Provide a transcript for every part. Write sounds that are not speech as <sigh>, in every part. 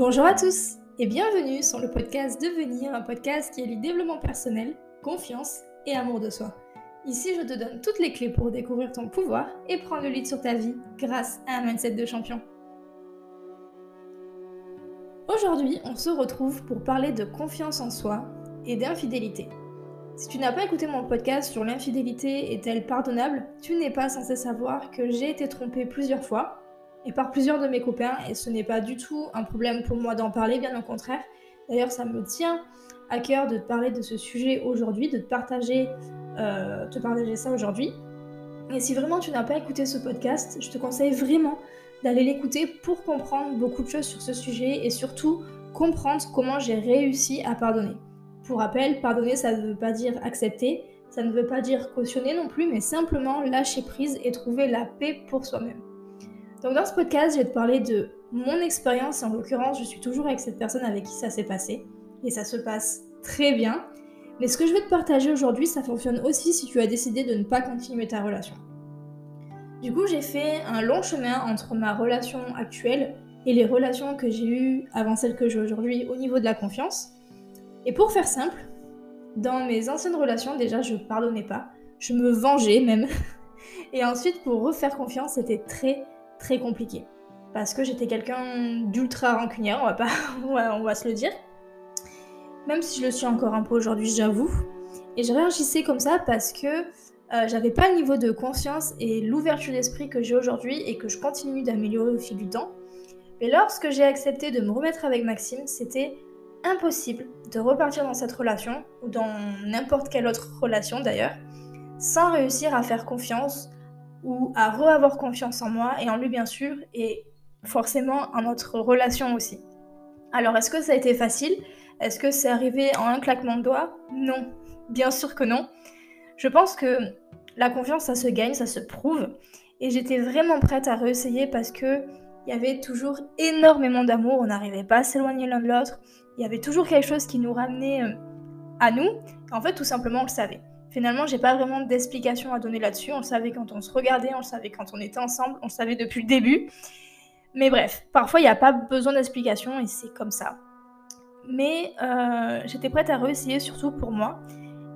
Bonjour à tous et bienvenue sur le podcast Devenir, un podcast qui le développement personnel, confiance et amour de soi. Ici, je te donne toutes les clés pour découvrir ton pouvoir et prendre le lead sur ta vie grâce à un mindset de champion. Aujourd'hui, on se retrouve pour parler de confiance en soi et d'infidélité. Si tu n'as pas écouté mon podcast sur l'infidélité est-elle pardonnable, tu n'es pas censé savoir que j'ai été trompée plusieurs fois et par plusieurs de mes copains et ce n'est pas du tout un problème pour moi d'en parler, bien au contraire. D'ailleurs, ça me tient à cœur de te parler de ce sujet aujourd'hui, de te partager, euh, te partager ça aujourd'hui. Et si vraiment tu n'as pas écouté ce podcast, je te conseille vraiment d'aller l'écouter pour comprendre beaucoup de choses sur ce sujet et surtout comprendre comment j'ai réussi à pardonner. Pour rappel, pardonner, ça ne veut pas dire accepter, ça ne veut pas dire cautionner non plus, mais simplement lâcher prise et trouver la paix pour soi-même. Donc dans ce podcast, je vais te parler de mon expérience. En l'occurrence, je suis toujours avec cette personne avec qui ça s'est passé. Et ça se passe très bien. Mais ce que je vais te partager aujourd'hui, ça fonctionne aussi si tu as décidé de ne pas continuer ta relation. Du coup, j'ai fait un long chemin entre ma relation actuelle et les relations que j'ai eues avant celles que j'ai aujourd'hui au niveau de la confiance. Et pour faire simple, dans mes anciennes relations, déjà, je pardonnais pas. Je me vengeais même. <laughs> Et ensuite, pour refaire confiance, c'était très, très compliqué. Parce que j'étais quelqu'un d'ultra rancunière, on va, pas, <laughs> on va se le dire. Même si je le suis encore un peu aujourd'hui, j'avoue. Et je réagissais comme ça parce que euh, j'avais pas le niveau de conscience et l'ouverture d'esprit que j'ai aujourd'hui et que je continue d'améliorer au fil du temps. Mais lorsque j'ai accepté de me remettre avec Maxime, c'était impossible de repartir dans cette relation, ou dans n'importe quelle autre relation d'ailleurs, sans réussir à faire confiance ou à re-avoir confiance en moi et en lui bien sûr, et forcément en notre relation aussi. Alors est-ce que ça a été facile? Est-ce que c'est arrivé en un claquement de doigts? Non, bien sûr que non. Je pense que la confiance, ça se gagne, ça se prouve. Et j'étais vraiment prête à réessayer parce que il y avait toujours énormément d'amour, on n'arrivait pas à s'éloigner l'un de l'autre. Il y avait toujours quelque chose qui nous ramenait euh, à nous. En fait, tout simplement, on le savait. Finalement, j'ai pas vraiment d'explication à donner là-dessus. On le savait quand on se regardait, on le savait quand on était ensemble, on le savait depuis le début. Mais bref, parfois il n'y a pas besoin d'explication et c'est comme ça. Mais euh, j'étais prête à réessayer, surtout pour moi.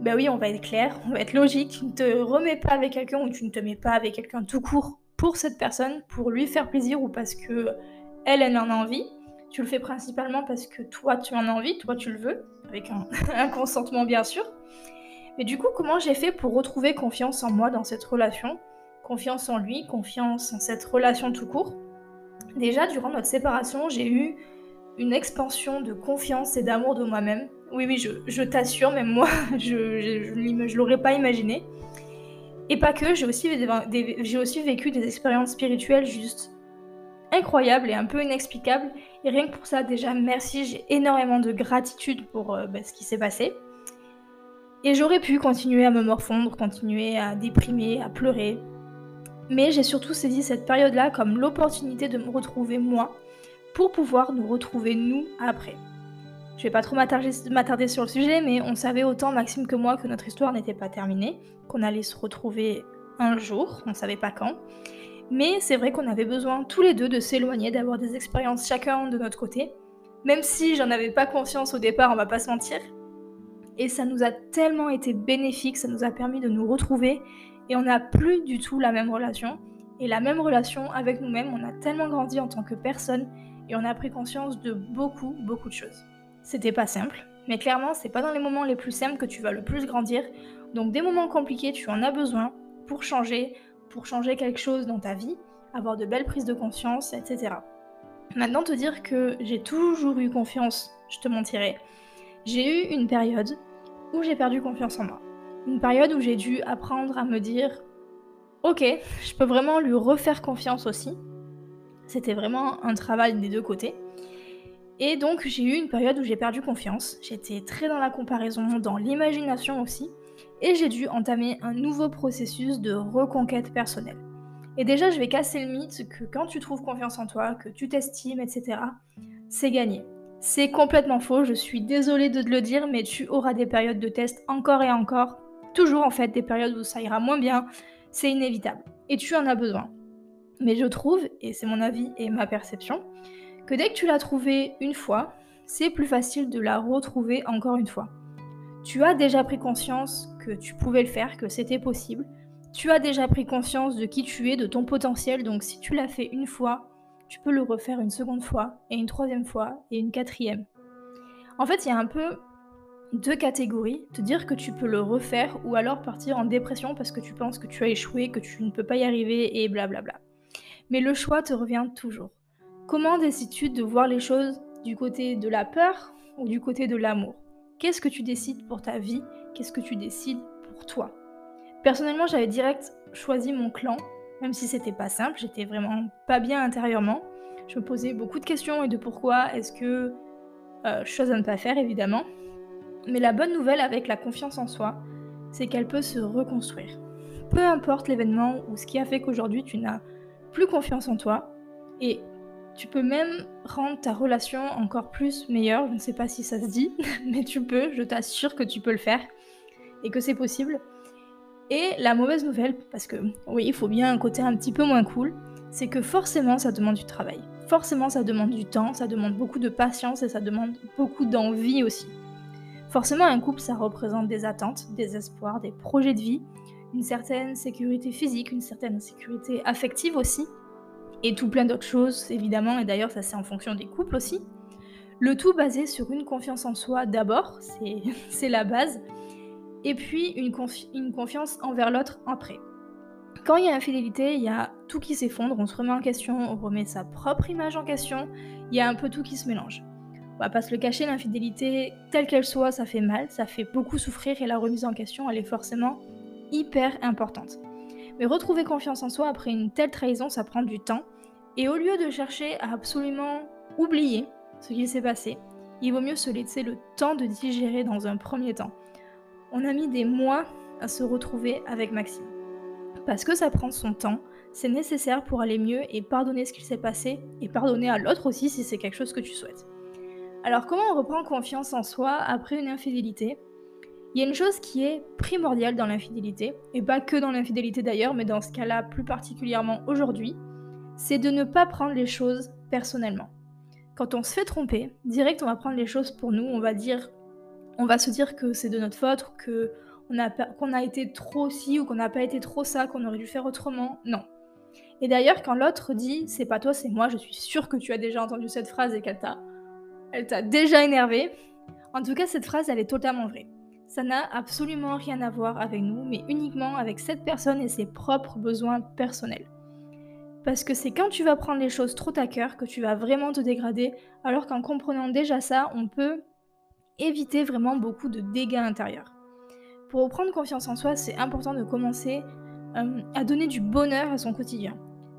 Ben oui, on va être clair, on va être logique. Tu ne te remets pas avec quelqu'un ou tu ne te mets pas avec quelqu'un tout court pour cette personne, pour lui faire plaisir ou parce que elle, elle en a envie. Tu le fais principalement parce que toi, tu en as envie, toi, tu le veux, avec un <laughs> consentement bien sûr. Mais du coup, comment j'ai fait pour retrouver confiance en moi dans cette relation? Confiance en lui, confiance en cette relation tout court. Déjà, durant notre séparation, j'ai eu une expansion de confiance et d'amour de moi-même. Oui, oui, je, t'assure, même moi, <laughs> je, je l'aurais pas imaginé. Et pas que, j'ai aussi, j'ai aussi vécu des expériences spirituelles juste incroyables et un peu inexplicables. Et rien que pour ça, déjà, merci, j'ai énormément de gratitude pour euh, bah, ce qui s'est passé. Et j'aurais pu continuer à me morfondre, continuer à déprimer, à pleurer. Mais j'ai surtout saisi cette période-là comme l'opportunité de me retrouver moi pour pouvoir nous retrouver nous après. Je vais pas trop m'attarder sur le sujet, mais on savait autant Maxime que moi que notre histoire n'était pas terminée, qu'on allait se retrouver un jour, on savait pas quand. Mais c'est vrai qu'on avait besoin tous les deux de s'éloigner, d'avoir des expériences chacun de notre côté. Même si j'en avais pas conscience au départ, on va pas se mentir, et ça nous a tellement été bénéfique, ça nous a permis de nous retrouver et on n'a plus du tout la même relation. Et la même relation avec nous-mêmes, on a tellement grandi en tant que personne et on a pris conscience de beaucoup, beaucoup de choses. C'était pas simple, mais clairement, c'est pas dans les moments les plus simples que tu vas le plus grandir. Donc des moments compliqués, tu en as besoin pour changer, pour changer quelque chose dans ta vie, avoir de belles prises de conscience, etc. Maintenant, te dire que j'ai toujours eu confiance, je te mentirais. J'ai eu une période j'ai perdu confiance en moi. Une période où j'ai dû apprendre à me dire Ok, je peux vraiment lui refaire confiance aussi. C'était vraiment un travail des deux côtés. Et donc j'ai eu une période où j'ai perdu confiance. J'étais très dans la comparaison, dans l'imagination aussi. Et j'ai dû entamer un nouveau processus de reconquête personnelle. Et déjà, je vais casser le mythe que quand tu trouves confiance en toi, que tu t'estimes, etc., c'est gagné. C'est complètement faux, je suis désolée de te le dire, mais tu auras des périodes de test encore et encore. Toujours en fait, des périodes où ça ira moins bien, c'est inévitable. Et tu en as besoin. Mais je trouve, et c'est mon avis et ma perception, que dès que tu l'as trouvée une fois, c'est plus facile de la retrouver encore une fois. Tu as déjà pris conscience que tu pouvais le faire, que c'était possible. Tu as déjà pris conscience de qui tu es, de ton potentiel, donc si tu l'as fait une fois, tu peux le refaire une seconde fois, et une troisième fois, et une quatrième. En fait, il y a un peu deux catégories, te dire que tu peux le refaire ou alors partir en dépression parce que tu penses que tu as échoué, que tu ne peux pas y arriver et blablabla. Mais le choix te revient toujours. Comment décides-tu de voir les choses du côté de la peur ou du côté de l'amour? Qu'est-ce que tu décides pour ta vie? Qu'est-ce que tu décides pour toi? Personnellement, j'avais direct choisi mon clan, même si c'était pas simple, j'étais vraiment pas bien intérieurement. Je me posais beaucoup de questions et de pourquoi est-ce que euh, chose à ne pas faire évidemment. Mais la bonne nouvelle avec la confiance en soi, c'est qu'elle peut se reconstruire. Peu importe l'événement ou ce qui a fait qu'aujourd'hui tu n'as plus confiance en toi, et tu peux même rendre ta relation encore plus meilleure. Je ne sais pas si ça se dit, <laughs> mais tu peux, je t'assure que tu peux le faire et que c'est possible. Et la mauvaise nouvelle, parce que oui, il faut bien un côté un petit peu moins cool, c'est que forcément ça demande du travail. Forcément ça demande du temps, ça demande beaucoup de patience et ça demande beaucoup d'envie aussi. Forcément un couple ça représente des attentes, des espoirs, des projets de vie, une certaine sécurité physique, une certaine sécurité affective aussi, et tout plein d'autres choses évidemment, et d'ailleurs ça c'est en fonction des couples aussi. Le tout basé sur une confiance en soi d'abord, c'est <laughs> la base, et puis une, confiance envers l'autre après. Quand il y a infidélité, il y a tout qui s'effondre, on se remet en question, on remet sa propre image en question, il y a un peu tout qui se mélange. On va pas se le cacher, l'infidélité, telle qu'elle soit, ça fait mal, ça fait beaucoup souffrir et la remise en question, elle est forcément hyper importante. Mais retrouver confiance en soi après une telle trahison, ça prend du temps. Et au lieu de chercher à absolument oublier ce qui s'est passé, il vaut mieux se laisser le temps de digérer dans un premier temps. On a mis des mois à se retrouver avec Maxime. Parce que ça prend son temps, c'est nécessaire pour aller mieux et pardonner ce qui s'est passé et pardonner à l'autre aussi si c'est quelque chose que tu souhaites. Alors comment on reprend confiance en soi après une infidélité? Il y a une chose qui est primordiale dans l'infidélité, et pas que dans l'infidélité d'ailleurs, mais dans ce cas-là plus particulièrement aujourd'hui, c'est de ne pas prendre les choses personnellement. Quand on se fait tromper, direct on va prendre les choses pour nous, on va dire, on va se dire que c'est de notre faute, qu'on a été trop ci ou qu'on n'a pas été trop ça, qu'on aurait dû faire autrement. Non. Et d'ailleurs, quand l'autre dit c'est pas toi, c'est moi, je suis sûre que tu as déjà entendu cette phrase et qu'elle t'a, elle t'a déjà énervé. En tout cas, cette phrase, elle est totalement vraie ça n'a absolument rien à voir avec nous, mais uniquement avec cette personne et ses propres besoins personnels. Parce que c'est quand tu vas prendre les choses trop à cœur que tu vas vraiment te dégrader, alors qu'en comprenant déjà ça, on peut éviter vraiment beaucoup de dégâts intérieurs. Pour reprendre confiance en soi, c'est important de commencer euh, à donner du bonheur à son quotidien.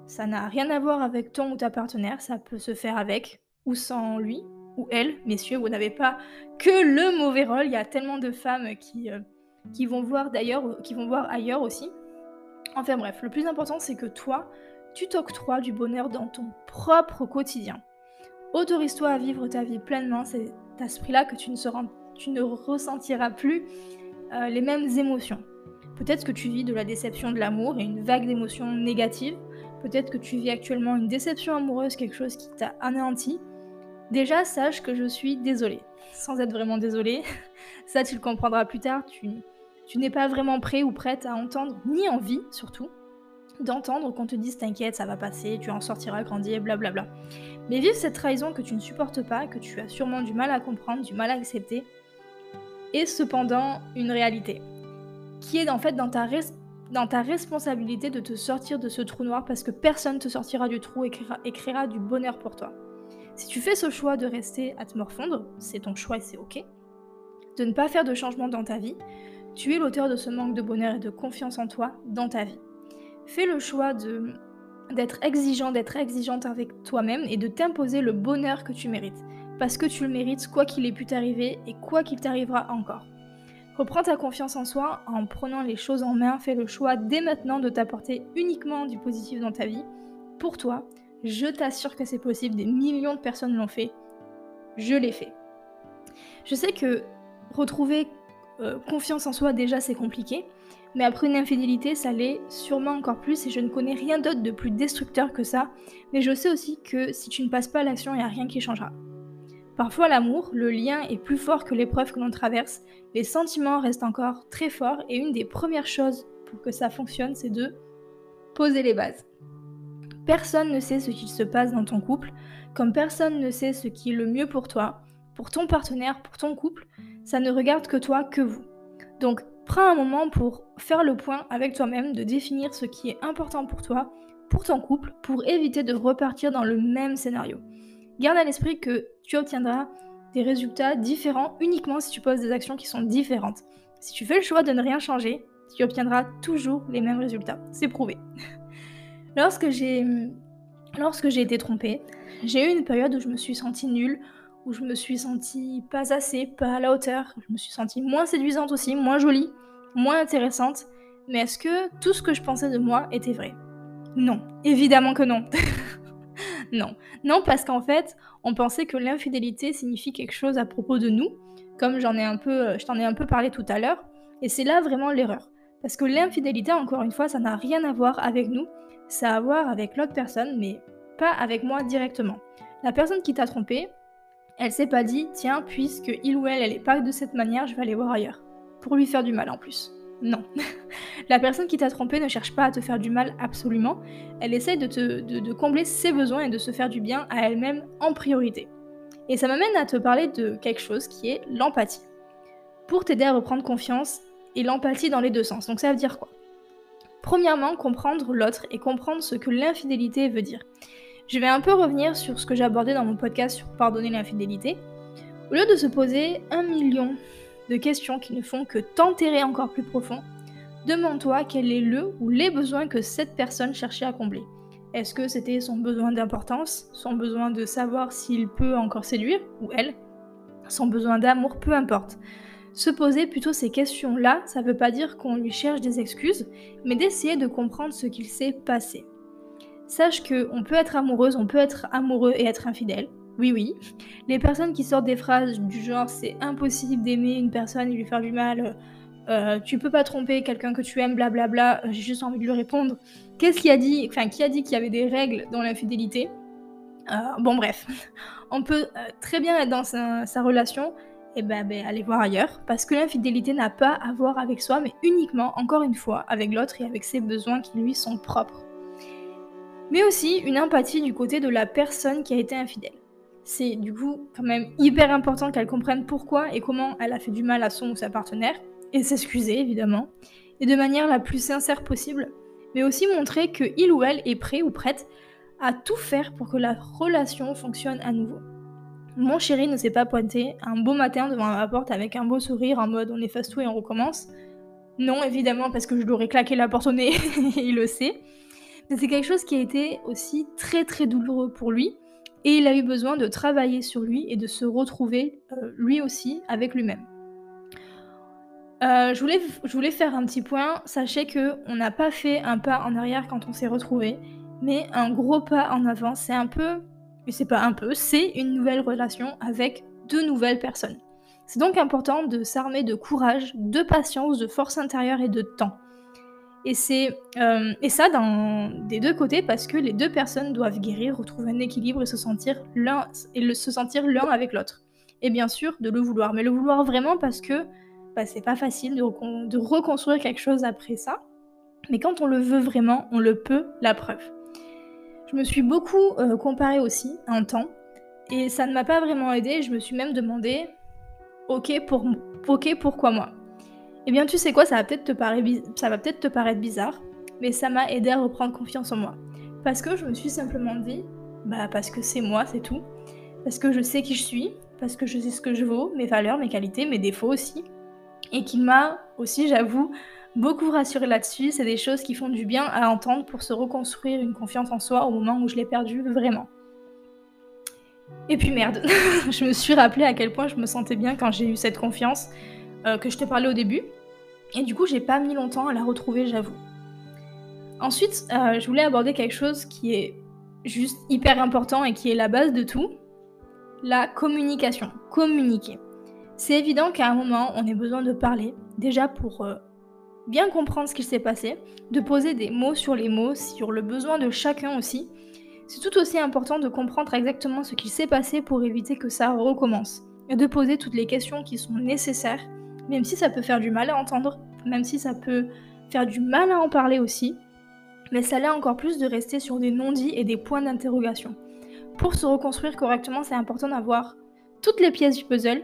Ça n'a rien à voir avec ton ou ta partenaire, ça peut se faire avec ou sans lui, ou elle, messieurs, vous n'avez pas que le mauvais rôle. Il y a tellement de femmes qui, euh, qui vont voir d'ailleurs, qui vont voir ailleurs aussi. Enfin bref, le plus important c'est que toi, tu t'octroies du bonheur dans ton propre quotidien. Autorise-toi à vivre ta vie pleinement, c'est à ce prix-là que tu ne, ressentiras plus euh, les mêmes émotions. Peut-être que tu vis de la déception de l'amour et une vague d'émotions négatives. Peut-être que tu vis actuellement une déception amoureuse, quelque chose qui t'a anéanti. Déjà, sache que je suis désolée. Sans être vraiment désolée, <laughs> ça tu le comprendras plus tard, tu, n'es pas vraiment prêt ou prête à entendre, ni envie surtout, d'entendre qu'on te dise t'inquiète, ça va passer, tu en sortiras grandi blablabla. Mais vivre cette trahison que tu ne supportes pas, que tu as sûrement du mal à comprendre, du mal à accepter, est cependant une réalité. Qui est en fait dans ta, dans ta responsabilité de te sortir de ce trou noir parce que personne te sortira du trou et et créera du bonheur pour toi. Si tu fais ce choix de rester à te morfondre, c'est ton choix et c'est ok. De ne pas faire de changement dans ta vie, tu es l'auteur de ce manque de bonheur et de confiance en toi dans ta vie. Fais le choix de d'être exigeant, d'être exigeante avec toi-même et de t'imposer le bonheur que tu mérites. Parce que tu le mérites quoi qu'il ait pu t'arriver et quoi qu'il t'arrivera encore. Reprends ta confiance en soi en prenant les choses en main, fais le choix dès maintenant de t'apporter uniquement du positif dans ta vie, pour toi, je t'assure que c'est possible, des millions de personnes l'ont fait. Je l'ai fait. Je sais que retrouver euh, confiance en soi déjà c'est compliqué, mais après une infidélité, ça l'est sûrement encore plus et je ne connais rien d'autre de plus destructeur que ça, mais je sais aussi que si tu ne passes pas à l'action, il n'y a rien qui changera. Parfois l'amour, le lien est plus fort que l'épreuve que l'on traverse, les sentiments restent encore très forts et une des premières choses pour que ça fonctionne, c'est de poser les bases. Personne ne sait ce qu'il se passe dans ton couple, comme personne ne sait ce qui est le mieux pour toi, pour ton partenaire, pour ton couple, ça ne regarde que toi, que vous. Donc prends un moment pour faire le point avec toi-même, de définir ce qui est important pour toi, pour ton couple, pour éviter de repartir dans le même scénario. Garde à l'esprit que tu obtiendras des résultats différents uniquement si tu poses des actions qui sont différentes. Si tu fais le choix de ne rien changer, tu obtiendras toujours les mêmes résultats. C'est prouvé. <laughs> lorsque j'ai lorsque j'ai été trompée, j'ai eu une période où je me suis sentie nulle, où je me suis sentie pas assez, pas à la hauteur, je me suis sentie moins séduisante aussi, moins jolie, moins intéressante. Mais est-ce que tout ce que je pensais de moi était vrai? Non, évidemment que non. <laughs> non, non parce qu'en fait, on pensait que l'infidélité signifie quelque chose à propos de nous, comme j'en ai un peu, je t'en ai un peu parlé tout à l'heure, et c'est là vraiment l'erreur. Parce que l'infidélité, encore une fois, ça n'a rien à voir avec nous, ça a à voir avec l'autre personne, mais pas avec moi directement. La personne qui t'a trompé, elle s'est pas dit, tiens, puisque il ou elle, elle est pas de cette manière, je vais aller voir ailleurs. Pour lui faire du mal en plus. Non. <laughs> la personne qui t'a trompé ne cherche pas à te faire du mal absolument. Elle essaie de, te, de, combler ses besoins et de se faire du bien à elle-même en priorité. Et ça m'amène à te parler de quelque chose qui est l'empathie. Pour t'aider à reprendre confiance et l'empathie dans les deux sens. Donc ça veut dire quoi? Premièrement, comprendre l'autre et comprendre ce que l'infidélité veut dire. Je vais un peu revenir sur ce que j'ai abordé dans mon podcast sur pardonner l'infidélité. Au lieu de se poser un million de questions qui ne font que t'enterrer encore plus profond, demande-toi quel est le ou les besoins que cette personne cherchait à combler. Est-ce que c'était son besoin d'importance, son besoin de savoir s'il peut encore séduire, ou elle, son besoin d'amour, peu importe. Se poser plutôt ces questions-là, ça ne veut pas dire qu'on lui cherche des excuses, mais d'essayer de comprendre ce qu'il s'est passé. Sache que on peut être amoureuse, on peut être amoureux et être infidèle. Oui, oui. Les personnes qui sortent des phrases du genre c'est impossible d'aimer une personne et lui faire du mal, euh, tu peux pas tromper quelqu'un que tu aimes, blablabla, j'ai juste envie de lui répondre. Qu'est-ce qui a dit, enfin, qui a dit qu'il y avait des règles dans l'infidélité? Euh, Bon, bref. <laughs> On peut euh, très bien être dans sa relation et eh ben, ben, allez voir ailleurs, parce que l'infidélité n'a pas à voir avec soi, mais uniquement, encore une fois, avec l'autre et avec ses besoins qui lui sont propres. Mais aussi une empathie du côté de la personne qui a été infidèle. C'est du coup quand même hyper important qu'elle comprenne pourquoi et comment elle a fait du mal à son ou sa partenaire, et s'excuser évidemment, et de manière la plus sincère possible, mais aussi montrer que il ou elle est prêt ou prête à tout faire pour que la relation fonctionne à nouveau. Mon chéri ne s'est pas pointé un beau matin devant ma porte avec un beau sourire en mode on efface tout et on recommence. Non, évidemment, parce que je lui aurais claqué la porte au nez, <laughs> il le sait. Mais c'est quelque chose qui a été aussi très très douloureux pour lui. Et il a eu besoin de travailler sur lui et de se retrouver euh, lui aussi avec lui-même. Euh, je, voulais, faire un petit point. Sachez que on n'a pas fait un pas en arrière quand on s'est retrouvé, mais un gros pas en avant. C'est un peu et c'est pas un peu, c'est une nouvelle relation avec deux nouvelles personnes. C'est donc important de s'armer de courage, de patience, de force intérieure et de temps. Euh, et ça des deux côtés parce que les deux personnes doivent guérir, retrouver un équilibre et se sentir l'un, se sentir l'un avec l'autre. Et bien sûr, de le vouloir. Mais le vouloir vraiment parce que bah, c'est pas facile de, reconstruire quelque chose après ça. Mais quand on le veut vraiment, on le peut, la preuve. Je me suis beaucoup euh, comparée aussi un temps et ça ne m'a pas vraiment aidé. Je me suis même demandé, ok, pour, ok, pourquoi moi? Eh bien, tu sais quoi, ça va peut-être te, paraître bizarre, mais ça m'a aidé à reprendre confiance en moi. Parce que je me suis simplement dit, bah parce que c'est moi, c'est tout. Parce que je sais qui je suis, parce que je sais ce que je vaux, mes valeurs, mes qualités, mes défauts aussi. Et qui m'a aussi, j'avoue, beaucoup rassuré là-dessus. C'est des choses qui font du bien à entendre pour se reconstruire une confiance en soi au moment où je l'ai perdue vraiment. Et puis merde, <laughs> je me suis rappelé à quel point je me sentais bien quand j'ai eu cette confiance euh, que je te parlais au début. Et du coup, j'ai pas mis longtemps à la retrouver, j'avoue. Ensuite, euh, je voulais aborder quelque chose qui est juste hyper important et qui est la base de tout la communication. Communiquer. C'est évident qu'à un moment, on ait besoin de parler, déjà pour euh, bien comprendre ce qu'il s'est passé, de poser des mots sur les mots, sur le besoin de chacun aussi. C'est tout aussi important de comprendre exactement ce qu'il s'est passé pour éviter que ça recommence, et de poser toutes les questions qui sont nécessaires, même si ça peut faire du mal à entendre, même si ça peut faire du mal à en parler aussi, mais ça l'est encore plus de rester sur des non-dits et des points d'interrogation. Pour se reconstruire correctement, c'est important d'avoir toutes les pièces du puzzle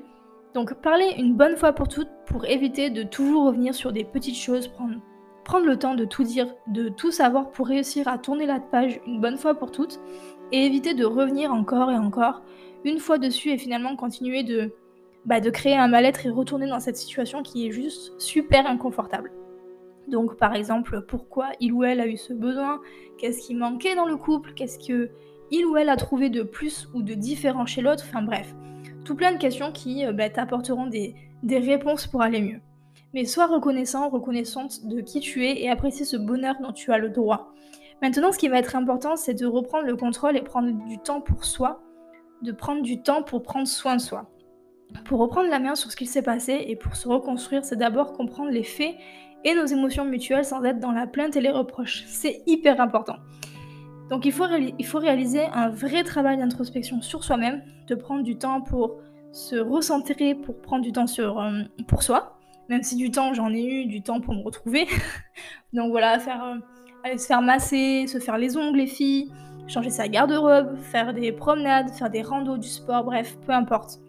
donc parler une bonne fois pour toutes pour éviter de toujours revenir sur des petites choses, prendre, prendre le temps de tout dire, de tout savoir pour réussir à tourner la page une bonne fois pour toutes et éviter de revenir encore et encore une fois dessus et finalement continuer de, bah, de créer un mal-être et retourner dans cette situation qui est juste super inconfortable. Donc par exemple, pourquoi il ou elle a eu ce besoin? Qu'est-ce qui manquait dans le couple? Qu'est-ce que il ou elle a trouvé de plus ou de différent chez l'autre? Enfin bref, tout plein de questions qui euh, bah, t'apporteront des, réponses pour aller mieux. Mais sois reconnaissant, reconnaissante de qui tu es et apprécie ce bonheur dont tu as le droit. Maintenant, ce qui va être important, c'est de reprendre le contrôle et prendre du temps pour soi, de prendre du temps pour prendre soin de soi. Pour reprendre la main sur ce qu'il s'est passé et pour se reconstruire, c'est d'abord comprendre les faits et nos émotions mutuelles sans être dans la plainte et les reproches. C'est hyper important. Donc il faut, il faut réaliser un vrai travail d'introspection sur soi-même, de prendre du temps pour se recentrer, pour prendre du temps sur, euh, pour soi, même si du temps j'en ai eu, du temps pour me retrouver. <laughs> Donc voilà, faire, euh, aller se faire masser, se faire les ongles les filles, changer sa garde-robe, faire des promenades, faire des randos, du sport, bref, peu importe.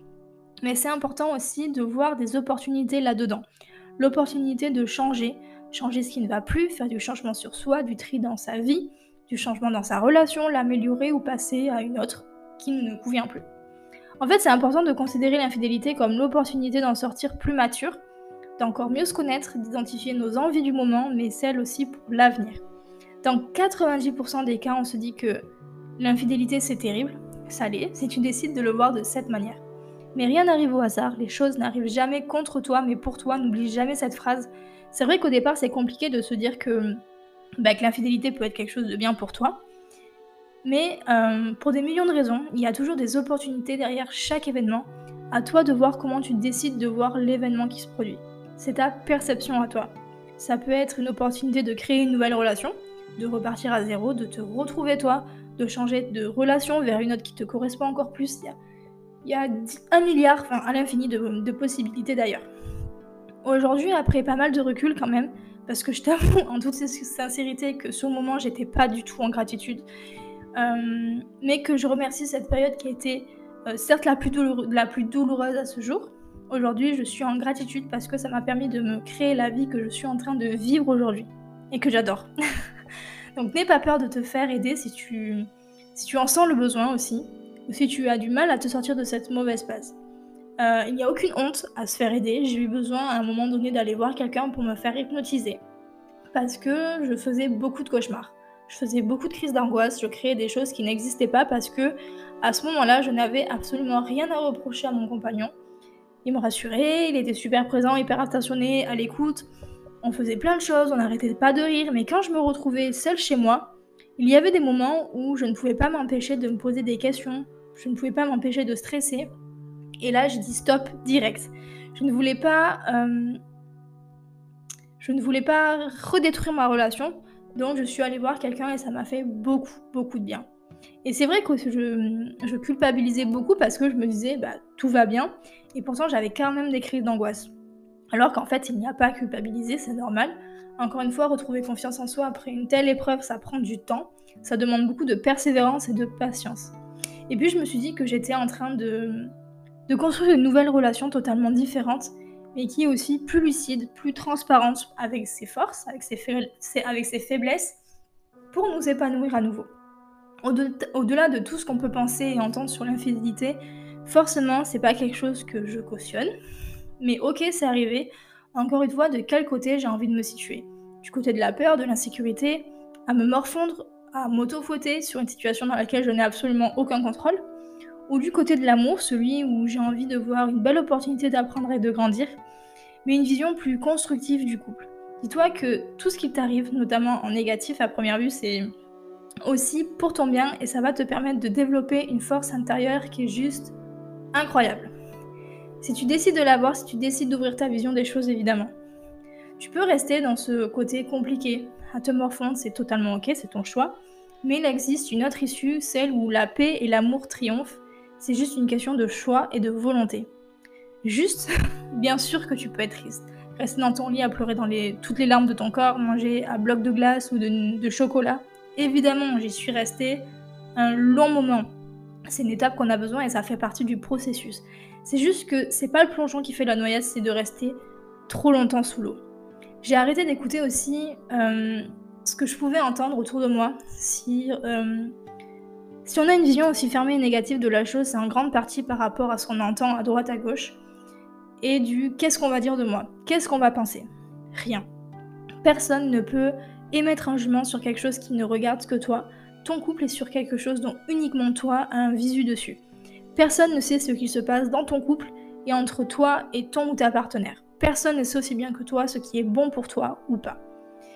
Mais c'est important aussi de voir des opportunités là-dedans. L'opportunité de changer, changer ce qui ne va plus, faire du changement sur soi, du tri dans sa vie, du changement dans sa relation, l'améliorer ou passer à une autre qui ne convient plus. En fait, c'est important de considérer l'infidélité comme l'opportunité d'en sortir plus mature, d'encore mieux se connaître, d'identifier nos envies du moment, mais celles aussi pour l'avenir. Dans 90% des cas, on se dit que l'infidélité c'est terrible, ça l'est, si tu décides de le voir de cette manière. Mais rien n'arrive au hasard, les choses n'arrivent jamais contre toi, mais pour toi, n'oublie jamais cette phrase. C'est vrai qu'au départ, c'est compliqué de se dire que bah, l'infidélité peut être quelque chose de bien pour toi. Mais euh, pour des millions de raisons, il y a toujours des opportunités derrière chaque événement. À toi de voir comment tu décides de voir l'événement qui se produit. C'est ta perception à toi. Ça peut être une opportunité de créer une nouvelle relation, de repartir à zéro, de te retrouver toi, de changer de relation vers une autre qui te correspond encore plus. Un milliard, enfin à l'infini de possibilités d'ailleurs. Aujourd'hui, après pas mal de recul quand même, parce que je t'avoue <laughs> en toute sincérité que sur le moment j'étais pas du tout en gratitude, euh, mais que je remercie cette période qui a été euh, certes la plus, la plus douloureuse à ce jour. Aujourd'hui je suis en gratitude parce que ça m'a permis de me créer la vie que je suis en train de vivre aujourd'hui et que j'adore. <laughs> Donc n'aie pas peur de te faire aider si tu, si tu en sens le besoin aussi, ou si tu as du mal à te sortir de cette mauvaise passe. Euh, il n'y a aucune honte à se faire aider. J'ai eu besoin à un moment donné d'aller voir quelqu'un pour me faire hypnotiser. Parce que je faisais beaucoup de cauchemars. Je faisais beaucoup de crises d'angoisse, je créais des choses qui n'existaient pas parce que à ce moment-là, je n'avais absolument rien à reprocher à mon compagnon. Il me rassurait, il était super présent, hyper attentionné, à l'écoute. On faisait plein de choses, on n'arrêtait pas de rire, mais quand je me retrouvais seule chez moi, il y avait des moments où je ne pouvais pas m'empêcher de me poser des questions, je ne pouvais pas m'empêcher de stresser, et là, j'ai dit stop direct. Je ne voulais pas, euh, je ne voulais pas redétruire ma relation, donc je suis allée voir quelqu'un et ça m'a fait beaucoup, beaucoup de bien. Et c'est vrai que je, culpabilisais beaucoup parce que je me disais, bah, tout va bien, et pourtant j'avais quand même des crises d'angoisse. Alors qu'en fait, il n'y a pas à culpabiliser, c'est normal. Encore une fois, retrouver confiance en soi après une telle épreuve, ça prend du temps, ça demande beaucoup de persévérance et de patience. Et puis je me suis dit que j'étais en train de, de construire une nouvelle relation totalement différente, mais qui est aussi plus lucide, plus transparente avec ses forces, avec ses, avec ses faiblesses, pour nous épanouir à nouveau. Au-delà de tout ce qu'on peut penser et entendre sur l'infidélité, forcément, c'est pas quelque chose que je cautionne. Mais ok, c'est arrivé. Encore une fois, de quel côté j'ai envie de me situer? Du côté de la peur, de l'insécurité, à me morfondre, à m'auto-fouetter sur une situation dans laquelle je n'ai absolument aucun contrôle ou du côté de l'amour, celui où j'ai envie de voir une belle opportunité d'apprendre et de grandir, mais une vision plus constructive du couple. Dis-toi que tout ce qui t'arrive, notamment en négatif à première vue, c'est aussi pour ton bien et ça va te permettre de développer une force intérieure qui est juste incroyable. Si tu décides de l'avoir, si tu décides d'ouvrir ta vision des choses, évidemment. Tu peux rester dans ce côté compliqué. À te morfondre, c'est totalement ok, c'est ton choix. Mais il existe une autre issue, celle où la paix et l'amour triomphent. C'est juste une question de choix et de volonté. Juste, <laughs> bien sûr que tu peux être triste. Rester dans ton lit à pleurer dans les, toutes les larmes de ton corps, manger un bloc de glace ou de, de chocolat. Évidemment, j'y suis restée un long moment. C'est une étape qu'on a besoin et ça fait partie du processus. C'est juste que c'est pas le plongeon qui fait la noyade, c'est de rester trop longtemps sous l'eau. J'ai arrêté d'écouter aussi euh, ce que je pouvais entendre autour de moi. Si, euh, si on a une vision aussi fermée et négative de la chose, c'est en grande partie par rapport à ce qu'on entend à droite à gauche et du qu'est-ce qu'on va dire de moi, qu'est-ce qu'on va penser? Rien. Personne ne peut émettre un jugement sur quelque chose qui ne regarde que toi. Ton couple est sur quelque chose dont uniquement toi as un visu dessus. Personne ne sait ce qui se passe dans ton couple et entre toi et ton ou ta partenaire. Personne ne sait aussi bien que toi ce qui est bon pour toi ou pas.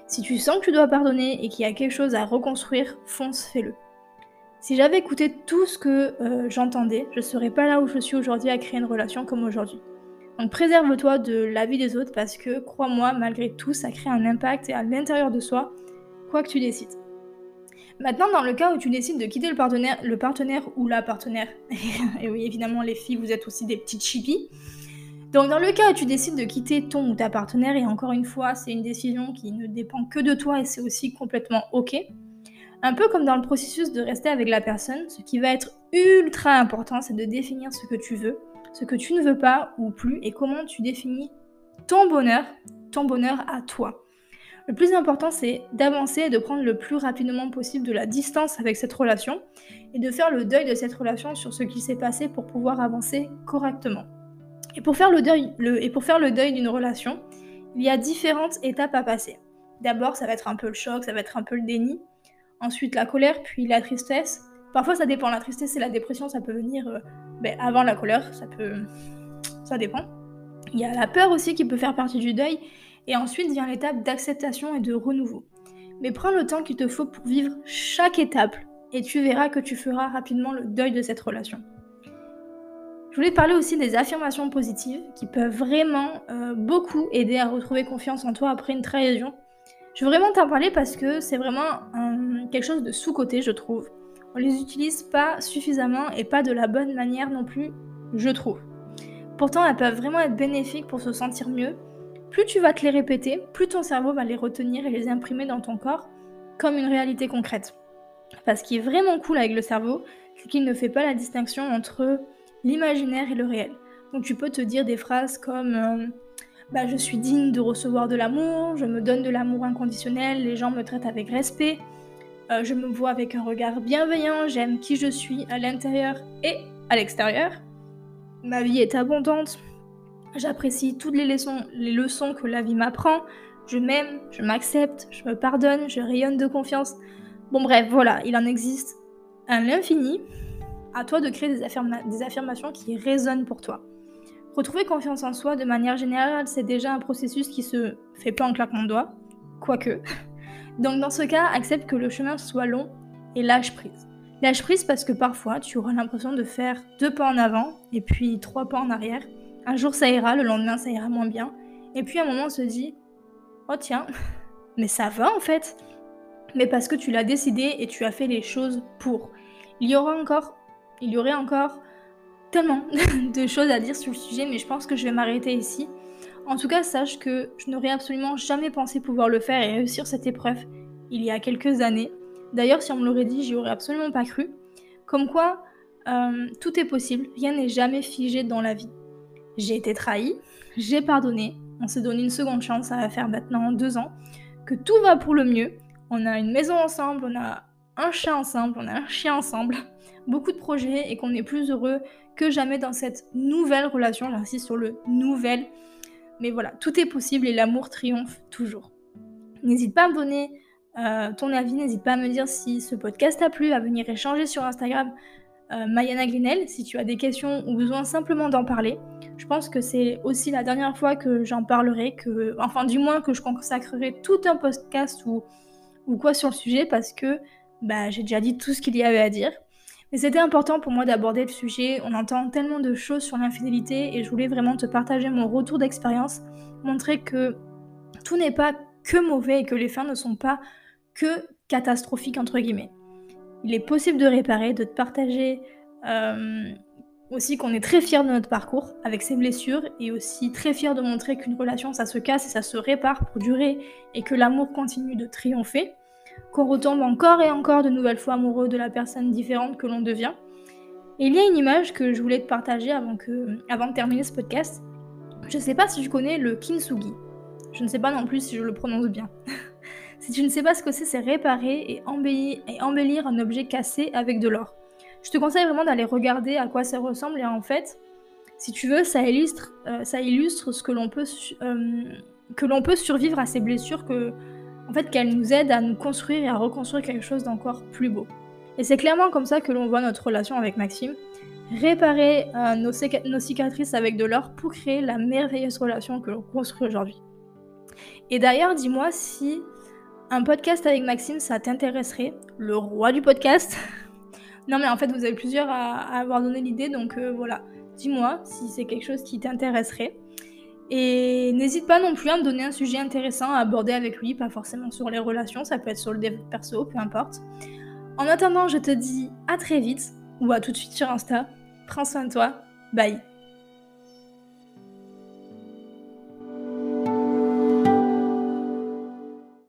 Si tu sens que tu dois pardonner et qu'il y a quelque chose à reconstruire, fonce, fais-le. Si j'avais écouté tout ce que euh, j'entendais, je serais pas là où je suis aujourd'hui à créer une relation comme aujourd'hui. Donc préserve-toi de la vie des autres parce que, crois-moi, malgré tout, ça crée un impact à l'intérieur de soi, quoi que tu décides. Maintenant, dans le cas où tu décides de quitter le partenaire, le partenaire ou la partenaire, <laughs> et oui, évidemment, les filles, vous êtes aussi des petites chippies. Donc, dans le cas où tu décides de quitter ton ou ta partenaire, et encore une fois, c'est une décision qui ne dépend que de toi et c'est aussi complètement ok. Un peu comme dans le processus de rester avec la personne, ce qui va être ultra important, c'est de définir ce que tu veux, ce que tu ne veux pas ou plus, et comment tu définis ton bonheur, ton bonheur à toi. Le plus important, c'est d'avancer et de prendre le plus rapidement possible de la distance avec cette relation et de faire le deuil de cette relation sur ce qui s'est passé pour pouvoir avancer correctement. Et pour faire le deuil, et pour faire le deuil d'une relation, il y a différentes étapes à passer. D'abord, ça va être un peu le choc, ça va être un peu le déni. Ensuite, la colère, puis la tristesse. Parfois, ça dépend. La tristesse et la dépression, ça peut venir euh, ben, avant la colère. Ça peut, ça dépend. Il y a la peur aussi qui peut faire partie du deuil. Et ensuite vient l'étape d'acceptation et de renouveau. Mais prends le temps qu'il te faut pour vivre chaque étape et tu verras que tu feras rapidement le deuil de cette relation. Je voulais parler aussi des affirmations positives qui peuvent vraiment euh, beaucoup aider à retrouver confiance en toi après une trahison. Je veux vraiment t'en parler parce que c'est vraiment quelque chose de sous-côté, je trouve. On les utilise pas suffisamment et pas de la bonne manière non plus, je trouve. Pourtant, elles peuvent vraiment être bénéfiques pour se sentir mieux plus tu vas te les répéter, plus ton cerveau va les retenir et les imprimer dans ton corps comme une réalité concrète. Parce qu'il est vraiment cool avec le cerveau, c'est qu'il ne fait pas la distinction entre l'imaginaire et le réel. Donc tu peux te dire des phrases comme euh, bah, je suis digne de recevoir de l'amour, je me donne de l'amour inconditionnel, les gens me traitent avec respect, euh, je me vois avec un regard bienveillant, j'aime qui je suis à l'intérieur et à l'extérieur. Ma vie est abondante, J'apprécie toutes les leçons, les leçons que la vie m'apprend. Je m'aime, je m'accepte, je me pardonne, je rayonne de confiance. Bon bref, voilà, il en existe à l'infini. À toi de créer des, des affirmations qui résonnent pour toi. Retrouver confiance en soi de manière générale, c'est déjà un processus qui se fait pas en claquement de doigts, quoique. <laughs> Donc dans ce cas, accepte que le chemin soit long et lâche prise. Lâche prise parce que parfois tu auras l'impression de faire deux pas en avant et puis trois pas en arrière un jour ça ira, le lendemain ça ira moins bien. Et puis à un moment on se dit Oh tiens, <laughs> mais ça va en fait. Mais parce que tu l'as décidé et tu as fait les choses pour. Il y aura encore, il y aurait encore tellement <laughs> de choses à dire sur le sujet, mais je pense que je vais m'arrêter ici. En tout cas, sache que je n'aurais absolument jamais pensé pouvoir le faire et réussir cette épreuve il y a quelques années. D'ailleurs, si on me l'aurait dit, j'y aurais absolument pas cru. Comme quoi, euh, tout est possible, rien n'est jamais figé dans la vie j'ai été trahie, j'ai pardonné, on s'est donné une seconde chance, ça va faire maintenant deux ans, que tout va pour le mieux. On a une maison ensemble, on a un chat ensemble, on a un chien ensemble, <laughs> beaucoup de projets et qu'on est plus heureux que jamais dans cette nouvelle relation. J'insiste sur le nouvel. Mais voilà, tout est possible et l'amour triomphe toujours. N'hésite pas à me donner euh, ton avis, n'hésite pas à me dire si ce podcast t'a plu, à venir échanger sur Instagram euh, Mayana Glinel, si tu as des questions ou besoin simplement d'en parler. Je pense que c'est aussi la dernière fois que j'en parlerai, que, enfin du moins que je consacrerai tout un podcast ou, ou quoi sur le sujet parce que bah, j'ai déjà dit tout ce qu'il y avait à dire. Mais c'était important pour moi d'aborder le sujet. On entend tellement de choses sur l'infidélité et je voulais vraiment te partager mon retour d'expérience, montrer que tout n'est pas que mauvais et que les fins ne sont pas que catastrophiques entre guillemets. Il est possible de réparer, de te partager euh, aussi qu'on est très fier de notre parcours avec ses blessures et aussi très fier de montrer qu'une relation ça se casse et ça se répare pour durer et que l'amour continue de triompher, qu'on retombe encore et encore de nouvelles fois amoureux de la personne différente que l'on devient. Et il y a une image que je voulais te partager avant, que, avant de terminer ce podcast. Je ne sais pas si tu connais le kintsugi. Je ne sais pas non plus si je le prononce bien. <laughs> si tu ne sais pas ce que c'est, c'est réparer et embellir, un objet cassé avec de l'or. Je te conseille vraiment d'aller regarder à quoi ça ressemble et en fait, si tu veux, ça illustre, euh, ça illustre ce que l'on peut, euh, que l'on peut survivre à ces blessures, que, en fait, qu'elles nous aident à nous construire et à reconstruire quelque chose d'encore plus beau. Et c'est clairement comme ça que l'on voit notre relation avec Maxime. Réparer euh, nos, nos, cicatrices avec de l'or pour créer la merveilleuse relation que l'on construit aujourd'hui. Et d'ailleurs, dis-moi si un podcast avec Maxime, ça t'intéresserait, le roi du podcast, <laughs> Non, mais en fait, vous avez plusieurs à, avoir donné l'idée, donc euh, voilà. Dis-moi si c'est quelque chose qui t'intéresserait. Et n'hésite pas non plus à me donner un sujet intéressant à aborder avec lui, pas forcément sur les relations, ça peut être sur le dev perso, peu importe. En attendant, je te dis à très vite, ou à tout de suite sur Insta. Prends soin de toi. Bye.